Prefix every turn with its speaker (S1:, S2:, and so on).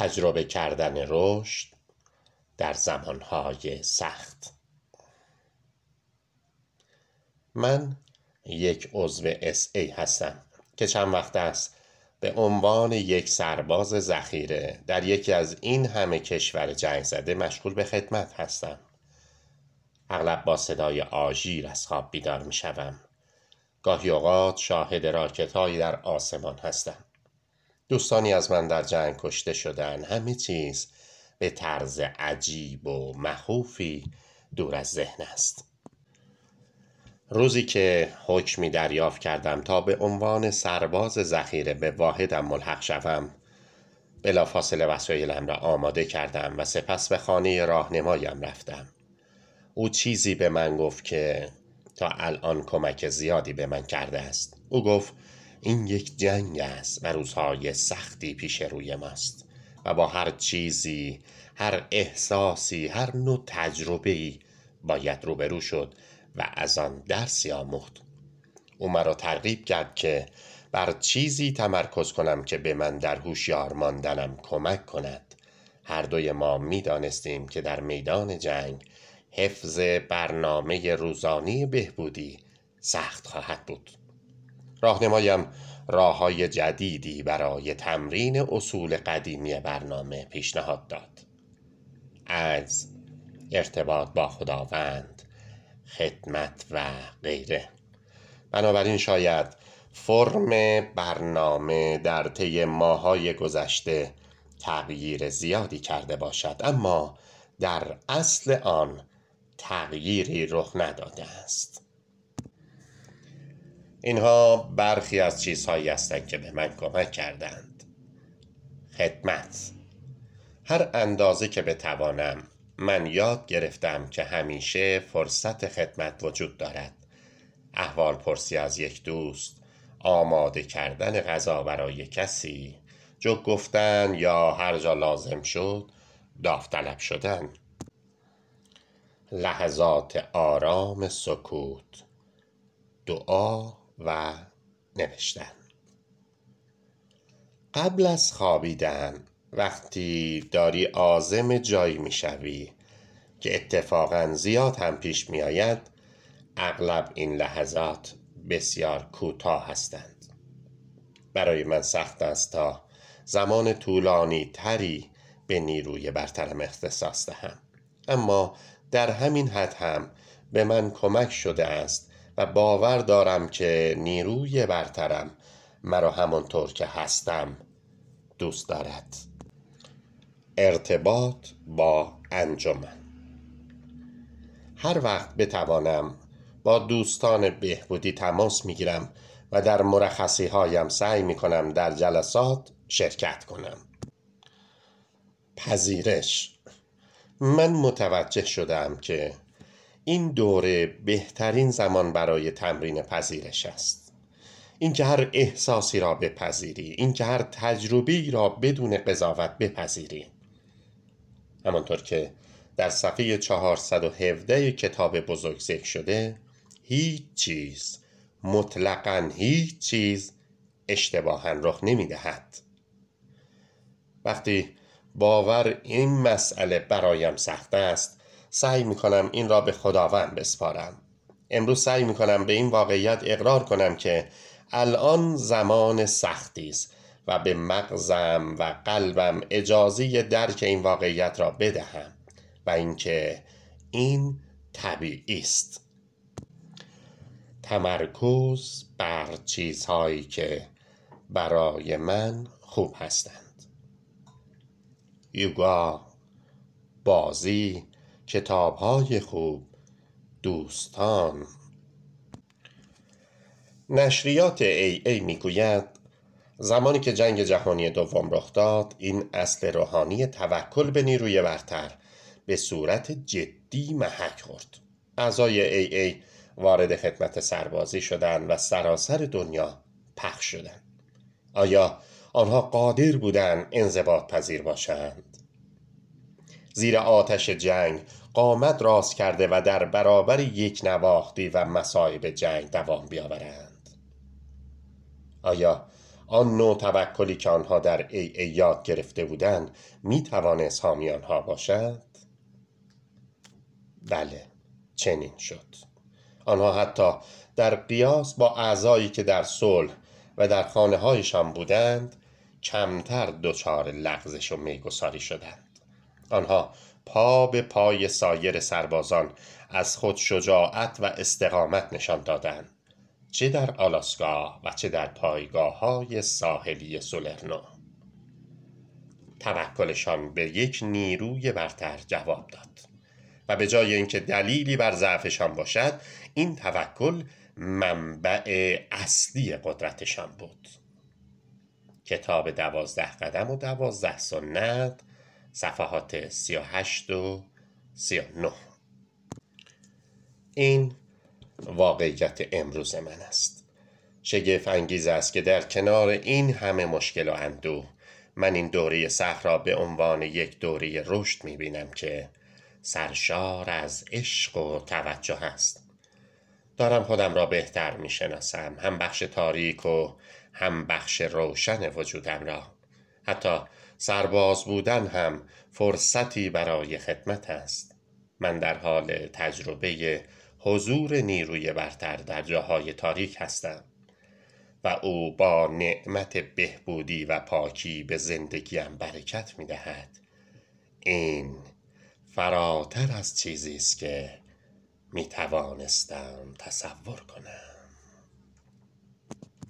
S1: تجربه کردن رشد در زمانهای سخت. من یک عضو اس ای هستم که چند وقت است به عنوان یک سرباز ذخیره در یکی از این همه کشور جنگ زده مشغول به خدمت هستم. اغلب با صدای آژیر از خواب بیدار می شوم. گاهی اوقات شاهد راکت هایی در آسمان هستم. دوستانی از من در جنگ کشته شدن. همه چیز به طرز عجیب و مخوفی دور از ذهن است. روزی که حکمی دریافت کردم تا به عنوان سرباز ذخیره به واحدم ملحق شوم بلافاصله وسایلم را آماده کردم و سپس به خانه راهنمایم رفتم. او چیزی به من گفت که تا الان کمک زیادی به من کرده است. او گفت این یک جنگ است و روزهای سختی پیش روی ماست و با هر چیزی هر احساسی هر نوع تجربه باید روبرو شد و از آن درسی آموخت. او مرا ترغیب کرد که بر چیزی تمرکز کنم که به من در هوشیار ماندنم کمک کند. هر دوی ما می دانستیم که در میدان جنگ حفظ برنامه روزانی بهبودی سخت خواهد بود. راهنمایم راه های جدیدی برای تمرین اصول قدیمی برنامه پیشنهاد داد. از ارتباط با خداوند خدمت و غیره. بنابراین شاید فرم برنامه در طی ماهای گذشته تغییر زیادی کرده باشد اما در اصل آن تغییری رخ نداده است. اینها برخی از چیزهایی هستند که به من کمک کردند. خدمت. هر اندازه که بتوانم من یاد گرفتم که همیشه فرصت خدمت وجود دارد. احوال پرسی از یک دوست آماده کردن غذا برای کسی جو گفتن یا هر جا لازم شد داوطلب شدن. لحظات آرام سکوت. دعا و نوشتن. قبل از خوابیدن وقتی داری آزم جایی می‌شوی که اتفاقا زیاد هم پیش میآید اغلب این لحظات بسیار کوتاه هستند. برای من سخت است تا زمان طولانی تری به نیروی برترم اختصاص دهم. اما در همین حد هم به من کمک شده است باور دارم که نیروی برترم مرا همانطور که هستم دوست دارد. ارتباط با انجمن. هر وقت بتوانم با دوستان بهبودی تماس می‌گیرم و در مرخصی هایم سعی می کنم در جلسات شرکت کنم. پذیرش. من متوجه شدم که این دوره بهترین زمان برای تمرین پذیرش است. اینکه هر احساسی را بپذیری اینکه هر تجربه را بدون قضاوت بپذیری. همانطور که در صفحه 417 کتاب بزرگ ذکر شده هیچ چیز مطلقا هیچ چیز اشتباها رخ نمی دهد وقتی باور این مسئله برایم سخت است سعی می کنم این را به خداوند بسپارم. امروز سعی می کنم به این واقعیت اقرار کنم که الان زمان سختی است و به مغزم و قلبم اجازه درک این واقعیت را بدهم و اینکه این طبیعی است. تمرکز بر چیزهایی که برای من خوب هستند. یوگا بازی کتابهای خوب دوستان. نشریات ای ای می‌گوید زمانی که جنگ جهانی دوم رخ داد این اصل روحانی توکل به نیروی برتر به صورت جدی محک خورد. اعضای ای ای وارد خدمت سربازی شدند و سراسر دنیا پخش شدند. آیا آنها قادر بودند انضباط پذیر باشند؟ زیر آتش جنگ. قامت راست کرده و در برابر یک نواختی و مصائب جنگ دوام بیاورند. آیا آن نوع توکلی که آنها در ای ای یاد گرفته بودند می توانست حامی آنها باشد؟ بله چنین شد. آنها حتی در قیاس با اعضایی که در صلح و در خانه هایشان بودند کمتر دچار لغزش و میگساری شدند. آنها پا به پای سایر سربازان از خود شجاعت و استقامت نشان دادند چه در آلاسکا و چه در پایگاه های ساحلی سولرنو. توکلشان به یک نیروی برتر جواب داد و به جای اینکه دلیلی بر ضعفشان باشد این توکل منبع اصلی قدرتشان بود. کتاب دوازده قدم و دوازده سنت صفحات سی و هشت و سی و نه. این واقعیت امروز من است. شگفت انگیز است که در کنار این همه مشکل و اندوه من این دوره سخت را به عنوان یک دوره رشد می بینم که سرشار از عشق و توجه است. دارم خودم را بهتر می شناسم هم بخش تاریک و هم بخش روشن وجودم را. حتی سرباز بودن هم فرصتی برای خدمت است. من در حال تجربه حضور نیروی برتر در جاهای تاریک هستم و او با نعمت بهبودی و پاکی به زندگیم برکت می دهد این فراتر از چیزی است که می توانستم تصور کنم.